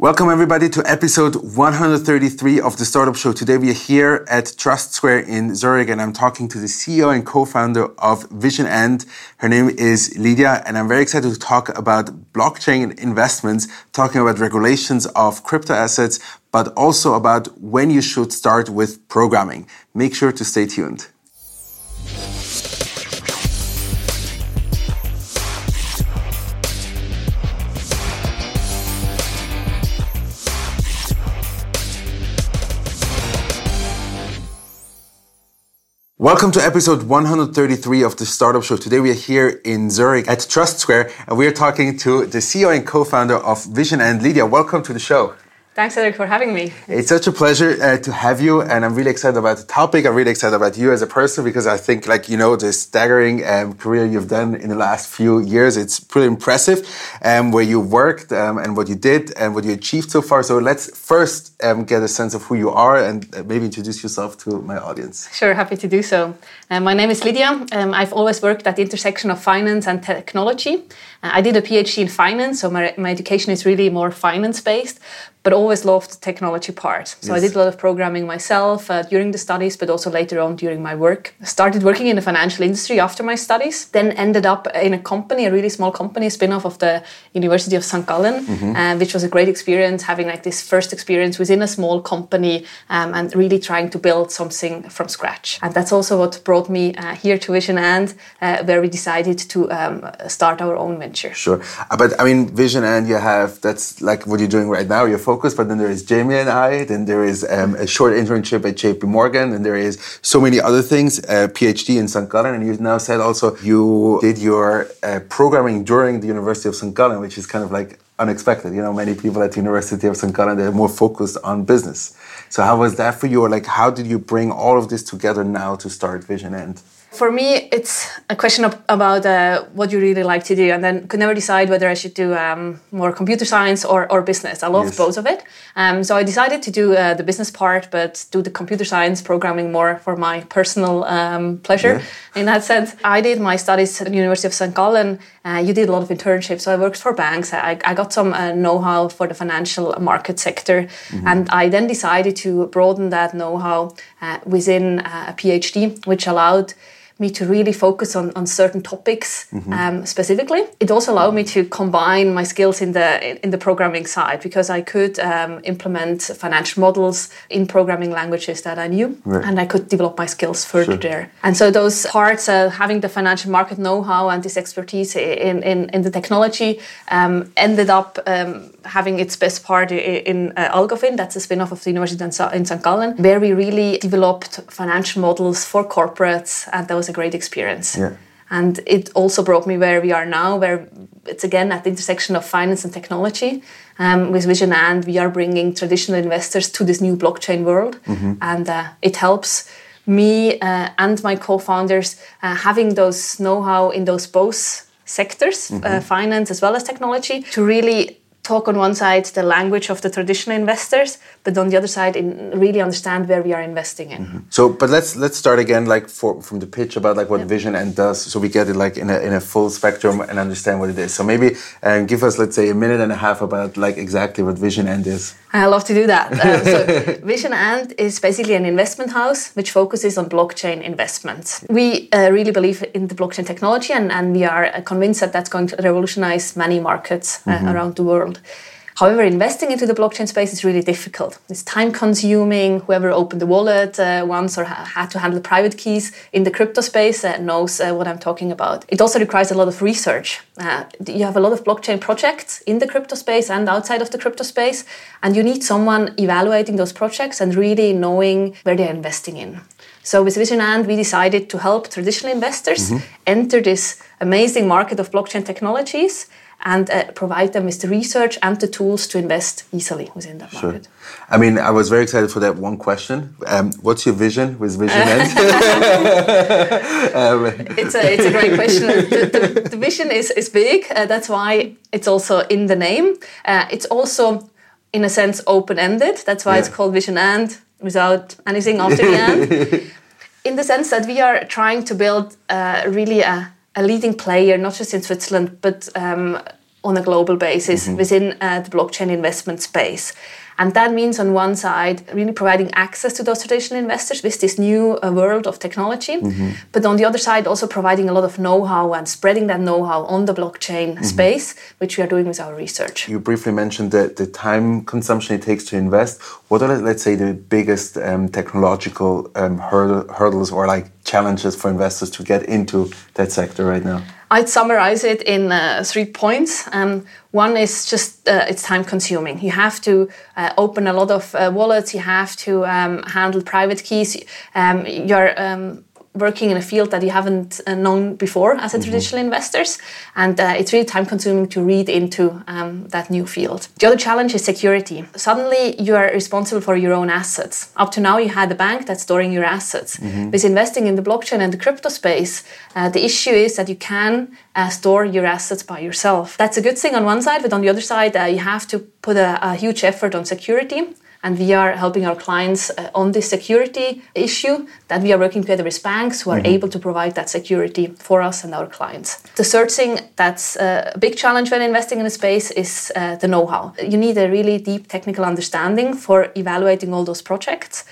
Welcome, everybody, to episode 133 of the Startup Show. Today, we are here at Trust Square in Zurich, and I'm talking to the CEO and co founder of vision&. Her name is Lidia, and I'm very excited to talk about blockchain investments, talking about regulations of crypto assets, but also about when you should start with programming. Make sure to stay tuned. Welcome to episode 133 of the Startup Show. Today we are here in Zurich at Trust Square and we are talking to the CEO and co-founder of Vision and Lidia. Welcome to the show. Thanks, Cedric, for having me. It's such a pleasure uh, to have you, and I'm really excited about the topic. I'm really excited about you as a person because I think, like you know, the staggering um, career you've done in the last few years. It's pretty impressive, um, where you worked um, and what you did and what you achieved so far. So let's first um, get a sense of who you are and uh, maybe introduce yourself to my audience. Sure, happy to do so. Um, my name is Lidia. Um, I've always worked at the intersection of finance and technology. Uh, I did a PhD in finance, so my, my education is really more finance based but always loved the technology part. So yes. I did a lot of programming myself uh, during the studies, but also later on during my work. Started working in the financial industry after my studies, then ended up in a company, a really small company, a spin-off of the University of St. Gallen, mm-hmm. uh, which was a great experience, having like this first experience within a small company um, and really trying to build something from scratch. And that's also what brought me uh, here to vision&, uh, where we decided to um, start our own venture. Sure. Uh, but I mean, vision&, you have, that's like what you're doing right now. You're focus, but then there is Jamie and I, then there is um, a short internship at JP Morgan, and there is so many other things, a PhD in St. Gallen, and you now said also you did your uh, programming during the University of St. Gallen, which is kind of like unexpected. You know, many people at the University of St. Gallen, they're more focused on business. So how was that for you? Or like, how did you bring all of this together now to start vision&? For me, it's a question of, about uh, what you really like to do, and then could never decide whether I should do um, more computer science or, or business. I love yes. both of it. Um, so I decided to do uh, the business part, but do the computer science programming more for my personal um, pleasure. Yeah. In that sense, I did my studies at the University of St. Gallen. Uh, you did a lot of internships, so I worked for banks. I, I got some uh, know-how for the financial market sector, mm-hmm. and I then decided to broaden that know-how uh, within uh, a PhD, which allowed me to really focus on, on certain topics mm-hmm. um, specifically. It also allowed me to combine my skills in the in the programming side because I could um, implement financial models in programming languages that I knew, right. and I could develop my skills further sure. there. And so those parts, uh, having the financial market know-how and this expertise in in, in the technology, um, ended up um, having its best part in uh, Algofin. That's a spin-off of the University in St. Gallen, where we really developed financial models for corporates, and that was a great experience. Yeah. And it also brought me where we are now, where it's again at the intersection of finance and technology. Um, with Vision and we are bringing traditional investors to this new blockchain world, mm-hmm. and uh, it helps me uh, and my co-founders uh, having those know-how in those both sectors, uh, mm-hmm. finance as well as technology, to really talk on one side the language of the traditional investors, but on the other side, in really understand where we are investing in. Mm-hmm. So, but let's let's start again, like for, from the pitch about like what vision& does, so we get it like in a in a full spectrum and understand what it is. So maybe um, give us let's say a minute and a half about like exactly what vision& is. I love to do that. Um, so, vision& is basically an investment house which focuses on blockchain investments. We uh, really believe in the blockchain technology, and, and we are convinced that that's going to revolutionize many markets uh, mm-hmm. around the world. However, investing into the blockchain space is really difficult. It's time consuming. Whoever opened the wallet uh, once or ha- had to handle private keys in the crypto space uh, knows uh, what I'm talking about. It also requires a lot of research. Uh, you have a lot of blockchain projects in the crypto space and outside of the crypto space, and you need someone evaluating those projects and really knowing where they're investing in. So with Vision and we decided to help traditional investors mm-hmm. enter this amazing market of blockchain technologies and uh, provide them with the research and the tools to invest easily within that sure. market. I mean, I was very excited for that one question. Um, what's your vision with vision&? um, it's, a, it's a great question. The, the, the vision is, is big. Uh, that's why it's also in the name. Uh, it's also, in a sense, open ended. That's why yeah. it's called vision& without anything after the end. In the sense that we are trying to build uh, really a a leading player, not just in Switzerland, but um, on a global basis mm-hmm. within uh, the blockchain investment space. And that means, on one side, really providing access to those traditional investors with this new uh, world of technology. Mm-hmm. But on the other side, also providing a lot of know how and spreading that know how on the blockchain mm-hmm. space, which we are doing with our research. You briefly mentioned the, the time consumption it takes to invest. What are, let's say, the biggest um, technological um, hurdle, hurdles or like challenges for investors to get into that sector right now? I'd summarize it in uh, three points. Um, one is just uh, it's time consuming. You have to uh, open a lot of uh, wallets. You have to um, handle private keys. Um, you're um, working in a field that you haven't uh, known before as a mm-hmm. traditional investors. And uh, it's really time consuming to read into um, that new field. The other challenge is security. Suddenly you are responsible for your own assets. Up to now you had a bank that's storing your assets. Mm-hmm. with investing in the blockchain and the crypto space uh, the issue is that you can uh, store your assets by yourself. That's a good thing on one side but on the other side uh, you have to put a, a huge effort on security and we are helping our clients uh, on this security issue that we are working together with banks who are mm-hmm. able to provide that security for us and our clients. The third thing that's uh, a big challenge when investing in a space is uh, the know how. You need a really deep technical understanding for evaluating all those projects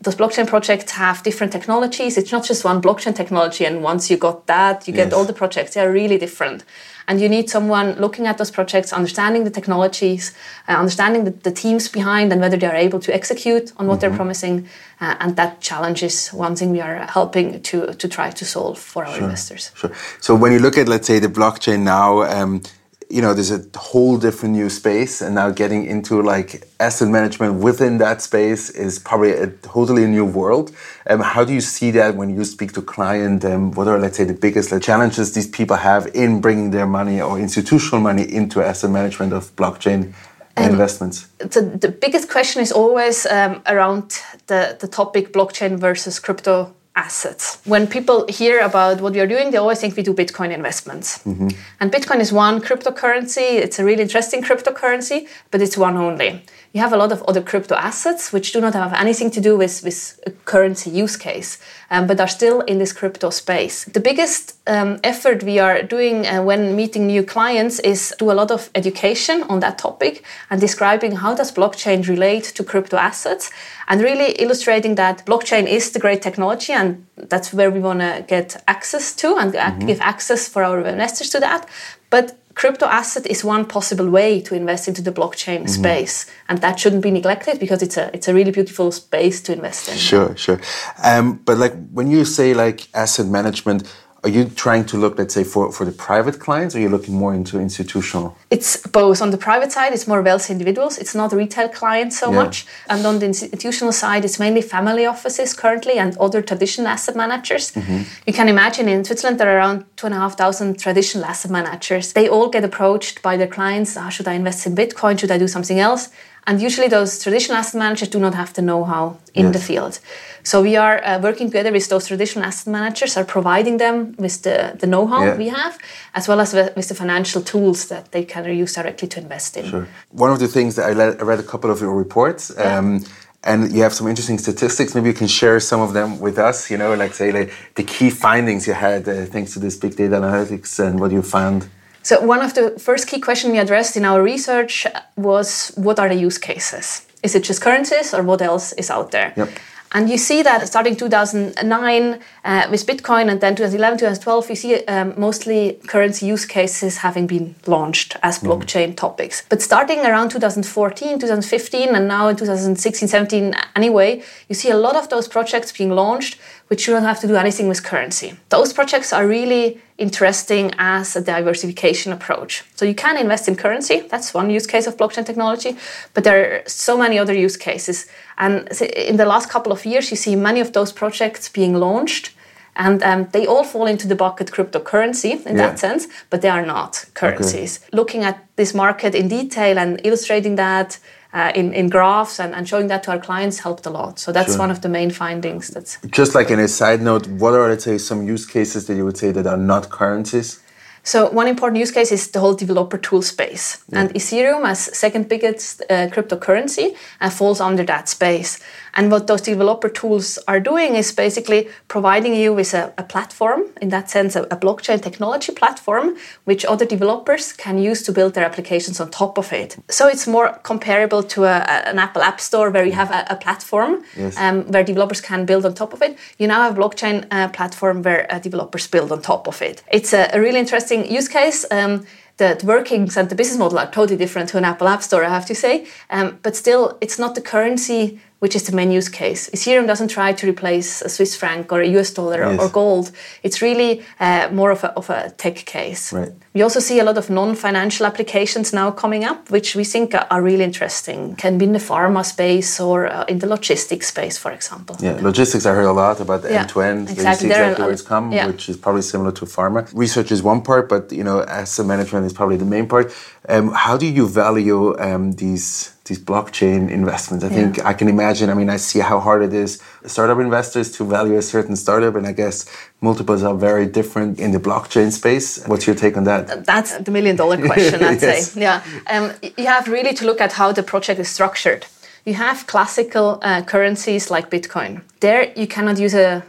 those blockchain projects have different technologies. It's not just one blockchain technology, and once you got that, you get yes. all the projects. They are really different. And you need someone looking at those projects, understanding the technologies, uh, understanding the, the, teams behind, and whether they are able to execute on what mm-hmm. they're promising. Uh, and that challenge is one thing we are helping to, to try to solve for our sure, investors. Sure. So when you look at, let's say, the blockchain now, um, you know there's a whole different new space and now getting into like asset management within that space is probably a totally new world. Um, how do you see that when you speak to client um, what are let's say the biggest like, challenges these people have in bringing their money or institutional money into asset management of blockchain um, investments? So the biggest question is always um, around the, the topic blockchain versus crypto assets. When people hear about what we are doing, they always think we do Bitcoin investments. Mm-hmm. And Bitcoin is one cryptocurrency. It's a really interesting cryptocurrency, but it's one only you have a lot of other crypto assets which do not have anything to do with, with a currency use case, um, but are still in this crypto space. The biggest um, effort we are doing uh, when meeting new clients is do a lot of education on that topic and describing how does blockchain relate to crypto assets and really illustrating that blockchain is the great technology and that's where we want to get access to and mm-hmm. give access for our investors to that. But crypto asset is one possible way to invest into the blockchain mm-hmm. space, and that shouldn't be neglected because it's a it's a really beautiful space to invest in. Sure, sure. Um, but like when you say like asset management, are you trying to look, let's say, for, for the private clients, or are you looking more into institutional? It's both. On the private side, it's more wealthy individuals. It's not retail clients so yeah. much. And on the institutional side, it's mainly family offices currently and other traditional asset managers. Mm-hmm. You can imagine in Switzerland, there are around 2,500 traditional asset managers. They all get approached by their clients oh, should I invest in Bitcoin? Should I do something else? And usually, those traditional asset managers do not have the know how in yes. the field. So we are uh, working together with those traditional asset managers, are providing them with the, the know-how yeah. we have, as well as with the financial tools that they can use directly to invest in. Sure. One of the things that I, I read a couple of your reports. Um, yeah. And you have some interesting statistics. Maybe you can share some of them with us. You know, like say like the key findings you had uh, thanks to this big data analytics and what you found. So one of the first key questions we addressed in our research was what are the use cases? Is it just currencies or what else is out there? Yep. And you see that starting 2009 uh, with Bitcoin and then 2011, 2012, you see um, mostly currency use cases having been launched as mm. blockchain mm. topics. But starting around 2014, 2015, and now in 2016, 17 anyway, you see a lot of those projects being launched which you don't have to do anything with currency. Those projects are really interesting as a diversification approach. So you can invest in currency, that's one use case of blockchain technology, but there are so many other use cases. And in the last couple of years, you see many of those projects being launched. And um, they all fall into the bucket cryptocurrency in yeah. that sense, but they are not currencies. Okay. Looking at this market in detail and illustrating that, uh, in, in graphs and, and showing that to our clients helped a lot. So that's sure. one of the main findings. That's just like in a side note. What are let's say some use cases that you would say that are not currencies? So one important use case is the whole developer tool space, yeah. and Ethereum, as second biggest uh, cryptocurrency, uh, falls under that space. And what those developer tools are doing is basically providing you with a, a platform, in that sense, a, a, blockchain technology platform, which other developers can use to build their applications on top of it. So it's more comparable to a, an Apple App Store where you have a, platform yes. um, where developers can build on top of it. You now have a blockchain uh, platform where uh, developers build on top of it. It's a, really interesting use case. Um, the workings and the business model are totally different to an Apple App Store, I have to say. Um, but still, it's not the currency which is the main use case. Ethereum doesn't try to replace a Swiss franc or a US dollar yes. or gold. It's really uh, more of a, of a tech case. Right. We also see a lot of non financial applications now coming up, which we think are really interesting. Can be in the pharma space or uh, in the logistics space, for example. Yeah, logistics, I heard a lot about the end to end. Exactly. Exactly where it's come, yeah. which is probably similar to pharma. Research is one part, but you know, asset management is probably the main part. Um, how do you value um, these? These blockchain investments. I yeah. think I can imagine. I mean, I see how hard it is startup investors to value a certain startup, and I guess multiples are very different in the blockchain space. What's your take on that? That's the million dollar question, I'd yes. say. Yeah, um, you have really to look at how the project is structured. You have classical uh, currencies like Bitcoin. There, you cannot use a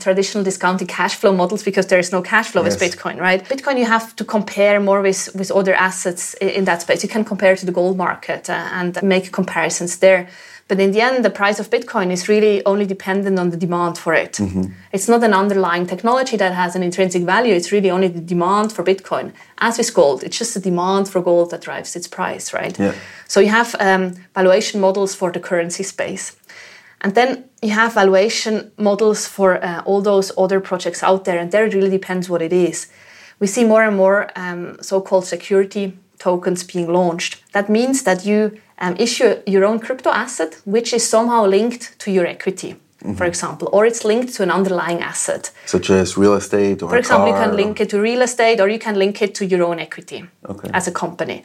traditional discounted cash flow models because there is no cash flow yes. with Bitcoin, right? Bitcoin you have to compare more with, with other assets in that space. You can compare to the gold market uh, and make comparisons there. But in the end, the price of Bitcoin is really only dependent on the demand for it. Mm-hmm. It's not an underlying technology that has an intrinsic value. It's really only the demand for Bitcoin. As with gold, it's just the demand for gold that drives its price, right? Yeah. So you have um, valuation models for the currency space. And then you have valuation models for uh, all those other projects out there, and there it really depends what it is. We see more and more um, so called security tokens being launched. That means that you um, issue your own crypto asset, which is somehow linked to your equity. Mm-hmm. For example, or it's linked to an underlying asset, such as real estate, or for example, you can link it to real estate, or you can link it to your own equity okay. as a company,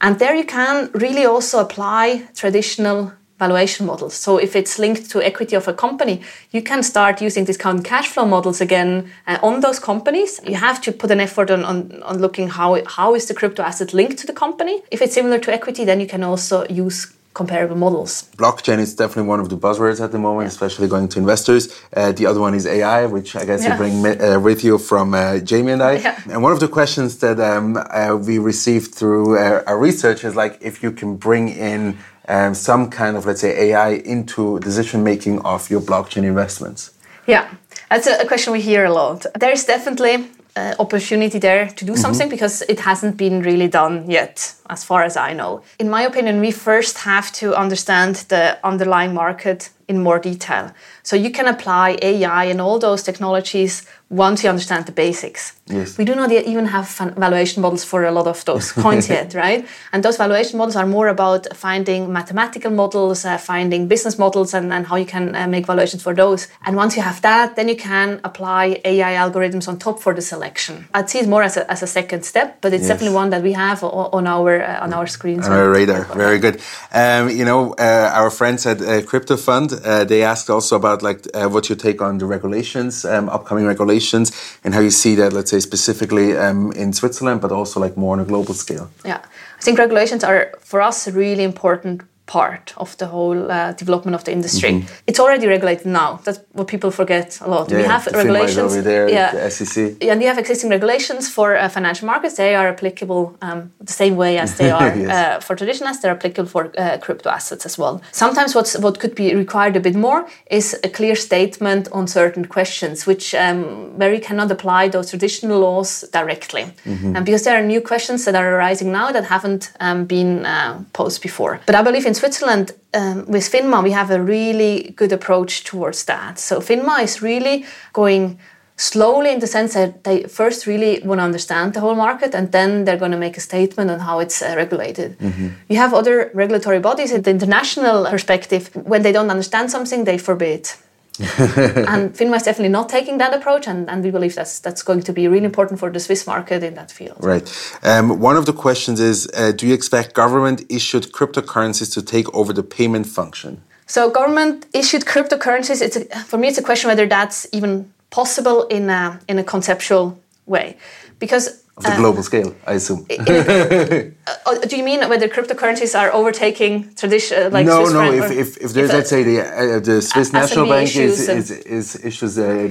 and there you can really also apply traditional valuation models. So if it's linked to equity of a company, you can start using discount cash flow models again uh, on those companies. You have to put an effort on, on, on looking how, how is the crypto asset linked to the company. If it's similar to equity, then you can also use comparable models. Blockchain is definitely one of the buzzwords at the moment, yeah. especially going to investors. Uh, the other one is AI, which I guess yeah. you bring uh, with you from uh, Jamie and I. Yeah. And one of the questions that um, uh, we received through uh, our research is like if you can bring in um, some kind of, let's say, AI into decision making of your blockchain investments? Yeah, that's a question we hear a lot. There's definitely uh, opportunity there to do mm-hmm. something because it hasn't been really done yet, as far as I know. In my opinion, we first have to understand the underlying market in more detail. So you can apply AI and all those technologies once you understand the basics. Yes. We do not even have valuation models for a lot of those coins yet, right? And those valuation models are more about finding mathematical models, uh, finding business models, and, and how you can uh, make valuations for those. And once you have that, then you can apply AI algorithms on top for the selection. I'd see it more as a, as a second step, but it's yes. definitely one that we have on our uh, on our screens. On our radar. Very good. Um, you know, uh, our friends at uh, Crypto Fund, uh, they asked also about like what you take on the regulations, um, upcoming regulations regulations and how you see that, let's say, specifically um, in Switzerland, but also like more on a global scale? Yeah, I think regulations are for us really important part of the whole uh, development of the industry. Mm-hmm. It's already regulated now. That's what people forget a lot. Yeah, we have regulations. Over there, yeah, the SEC. And we have existing regulations for uh, financial markets. They are applicable um, the same way as they are yes. uh, for traditional assets. They're applicable for uh, crypto assets as well. Sometimes what's what could be required a bit more is a clear statement on certain questions, which um, where we cannot apply those traditional laws directly, mm-hmm. and because there are new questions that are arising now that haven't um, been uh, posed before. But I believe in Switzerland, um, with FINMA, we have a really good approach towards that. So FINMA is really going slowly in the sense that they first really want to understand the whole market and then they're going to make a statement on how it's uh, regulated. Mm-hmm. You have other regulatory bodies in the international perspective, when they don't understand something, they forbid. and FINMA is definitely not taking that approach, and, and we believe that's that's going to be really important for the Swiss market in that field. Right. Um, one of the questions is: uh, Do you expect government-issued cryptocurrencies to take over the payment function? So, government-issued cryptocurrencies. It's a, for me, it's a question whether that's even possible in a in a conceptual way, because of the uh, global scale, I assume. uh, do you mean whether cryptocurrencies are overtaking tradition? Uh, like no, Swiss no. If, if, if there's, if let's say, the uh, the Swiss National Bank is, is, is issues a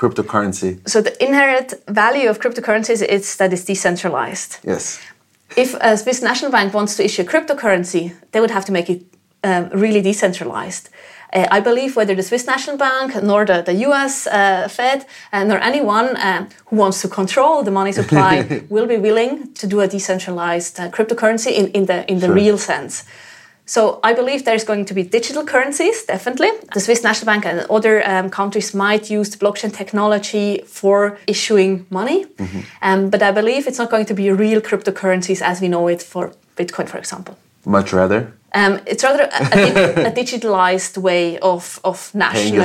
cryptocurrency. So the inherent value of cryptocurrencies is that it's decentralized. Yes. If a Swiss National Bank wants to issue a cryptocurrency, they would have to make it um, really decentralized. Uh, I believe whether the Swiss National Bank, nor the, the US uh, Fed, uh, nor anyone uh, who wants to control the money supply will be willing to do a decentralized uh, cryptocurrency in, in the, in the sure. real sense. So I believe there's going to be digital currencies, definitely. The Swiss National Bank and other um, countries might use the blockchain technology for issuing money. Mm-hmm. Um, but I believe it's not going to be real cryptocurrencies as we know it for Bitcoin, for example. Much rather? Um, it's rather a, a, a, digitalized way of, of national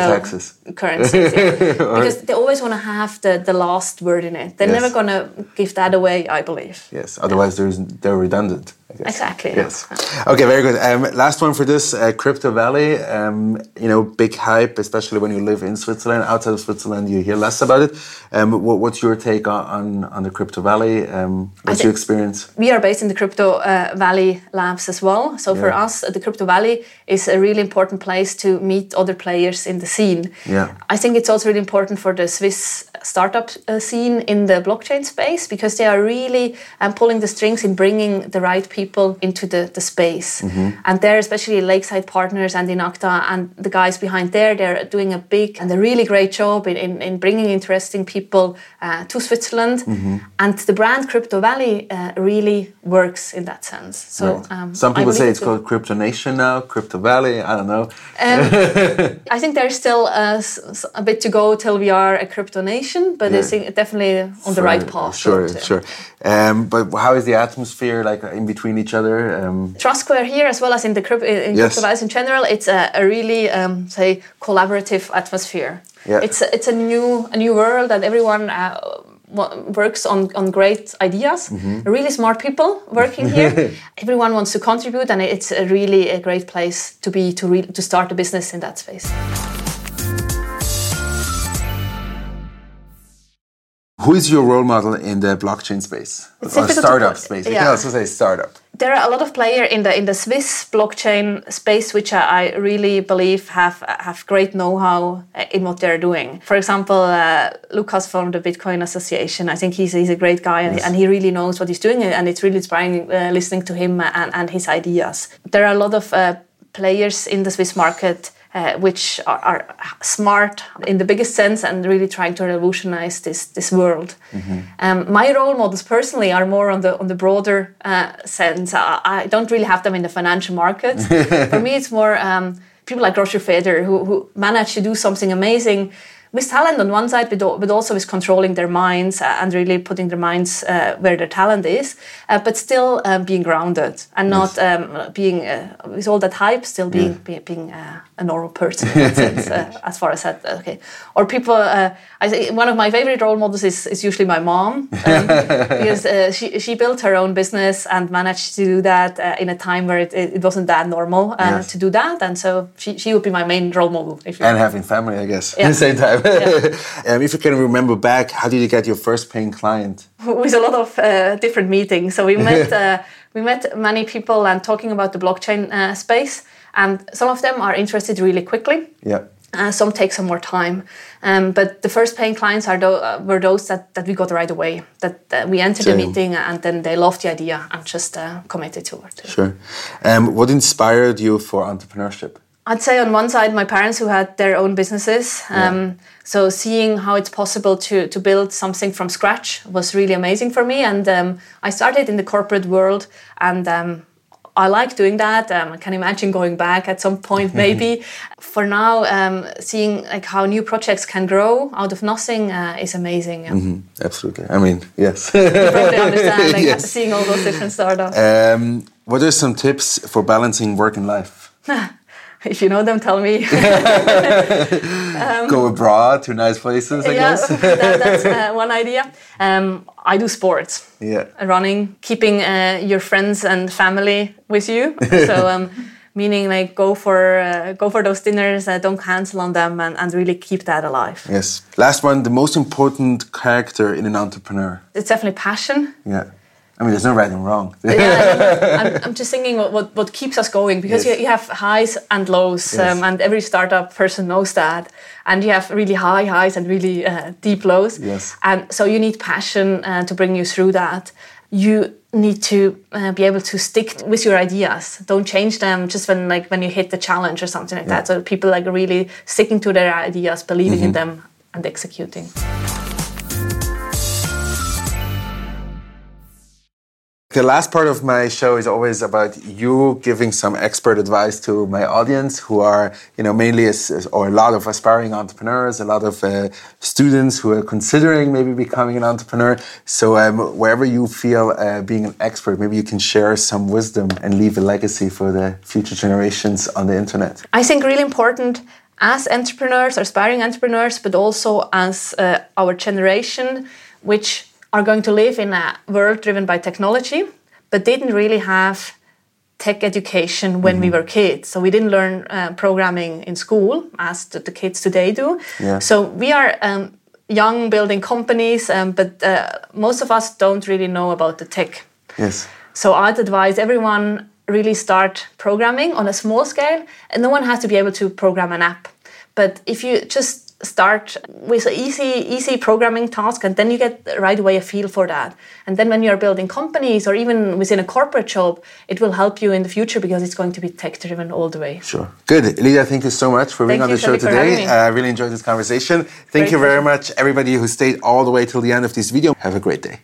currencies. Yeah. because they always want to have the, the last word in it. They're yes. never going to give that away, I believe. Yes, otherwise yeah. they're redundant. Exactly. Yes. Okay, very good. Um, last one for this uh, Crypto Valley. Um, you know, big hype, especially when you live in Switzerland. Outside of Switzerland, you hear less about it. Um, what, what's your take on, on the Crypto Valley? Um, what's your experience? We are based in the Crypto uh, Valley labs as well. So yeah. for us, the Crypto Valley is a really important place to meet other players in the scene. Yeah. I think it's also really important for the Swiss startup uh, scene in the blockchain space because they are really um, pulling the strings in bringing the right people into the, the space. Mm-hmm. And they're especially Lakeside Partners and Inacta and the guys behind there, they're doing a big and a really great job in, in, in bringing interesting people uh, to Switzerland. Mm-hmm. And the brand Crypto Valley uh, really works in that sense. So right. um, Some people say it's called Crypto Nation now, Crypto Valley, I don't know. Um, I think there's still uh, a bit to go till we are a Crypto Nation but yeah. it's definitely on the right path. Sure, sure. Um, but how is the atmosphere like in between each other? Um, Trustsquare here, as well as in the crypto, in yes. crypto in general, it's a, a really um, say collaborative atmosphere. Yeah. It's a, it's a new a new world, and everyone. Uh, works on, on great ideas mm-hmm. really smart people working here everyone wants to contribute and it's a really a great place to be to, re- to start a business in that space Who is your role model in the blockchain space it's or startup space? Yeah. You can say startup. There are a lot of players in the in the Swiss blockchain space, which I, really believe have have great know-how in what they're doing. For example, uh, Lucas from the Bitcoin Association. I think he's he's a great guy, and, yes. and he really knows what he's doing, and it's really inspiring uh, listening to him and, and his ideas. There are a lot of uh, players in the Swiss market uh, which are, are, smart in the biggest sense and really trying to revolutionize this this world. Mm-hmm. Um, my role models personally are more on the on the broader uh, sense. I, I, don't really have them in the financial markets. For me, it's more um, people like Roger Federer who, who manage to do something amazing with talent on one side, but also with controlling their minds uh, and really putting their minds uh, where their talent is, uh, but still um, being grounded and not um, being uh, with all that hype, still being yeah. be, being uh, a normal person sense, uh, as far as that. Okay, or people. I think one of my favorite role models is, is usually my mom um, because she she built her own business and managed to do that in a time where it, it wasn't that normal yes. to do that, and so she, she would be my main role model. If and having family, I guess, yeah. at the same time. um, if you can remember back, how did you get your first paying client? With a lot of uh, different meetings. So we met uh, we met many people and talking about the blockchain uh, space, and some of them are interested really quickly. Yeah. Uh, some take some more time, um, but the first paying clients are th- uh, were those that, that we got right away. That, we entered Same. the meeting and then they loved the idea and just uh, committed to it. Sure. Um, what inspired you for entrepreneurship? I'd say on one side, my parents who had their own businesses. Um, yeah. So seeing how it's possible to to build something from scratch was really amazing for me. And um, I started in the corporate world, and um, I like doing that. Um, I can imagine going back at some point, maybe. for now, um, seeing like how new projects can grow out of nothing uh, is amazing. Mm-hmm. Absolutely. I mean, yes. you probably understand, like yes. seeing all those different startups. Um, what are some tips for balancing work and life? if you know them, tell me. um, Go abroad to nice places, I yeah, guess. that, that's uh, one idea. Um, I do sports. Yeah. Running, keeping uh, your friends and family with you. So um, meaning like go for uh, go for those dinners, uh, don't cancel on them, and, and really keep that alive. Yes. Last one, the most important character in an entrepreneur. It's definitely passion. Yeah. I mean, there's no right and wrong. yeah, I'm, I'm, just thinking what, what, what, keeps us going because yes. you, you, have highs and lows, yes. um, and every startup person knows that. And you have really high highs and really uh, deep lows. Yes. And so you need passion uh, to bring you through that. You need to uh, be able to stick with your ideas. Don't change them just when like when you hit the challenge or something like yeah. that. So people like really sticking to their ideas, believing mm-hmm. in them, and executing. The last part of my show is always about you giving some expert advice to my audience, who are, you know, mainly or a lot of aspiring entrepreneurs, a lot of uh, students who are considering maybe becoming an entrepreneur. So um, wherever you feel uh, being an expert, maybe you can share some wisdom and leave a legacy for the future generations on the internet. I think really important as entrepreneurs, aspiring entrepreneurs, but also as uh, our generation, which are going to live in a world driven by technology, but didn't really have tech education when mm-hmm. we were kids. So we didn't learn uh, programming in school as the, the kids today do. Yeah. So we are um, young building companies, um, but uh, most of us don't really know about the tech. Yes. So I'd advise everyone really start programming on a small scale, and no one has to be able to program an app. But if you just start with an easy easy programming task and then you get right away a feel for that. And then when you are building companies or even within a corporate job it will help you in the future because it's going to be tech driven all the way. Sure. Good. Lidia thank you so much for being thank on the show today. Uh, i really enjoyed this conversation. Thank great you very much everybody who stayed all the way till the end of this video. Have a great day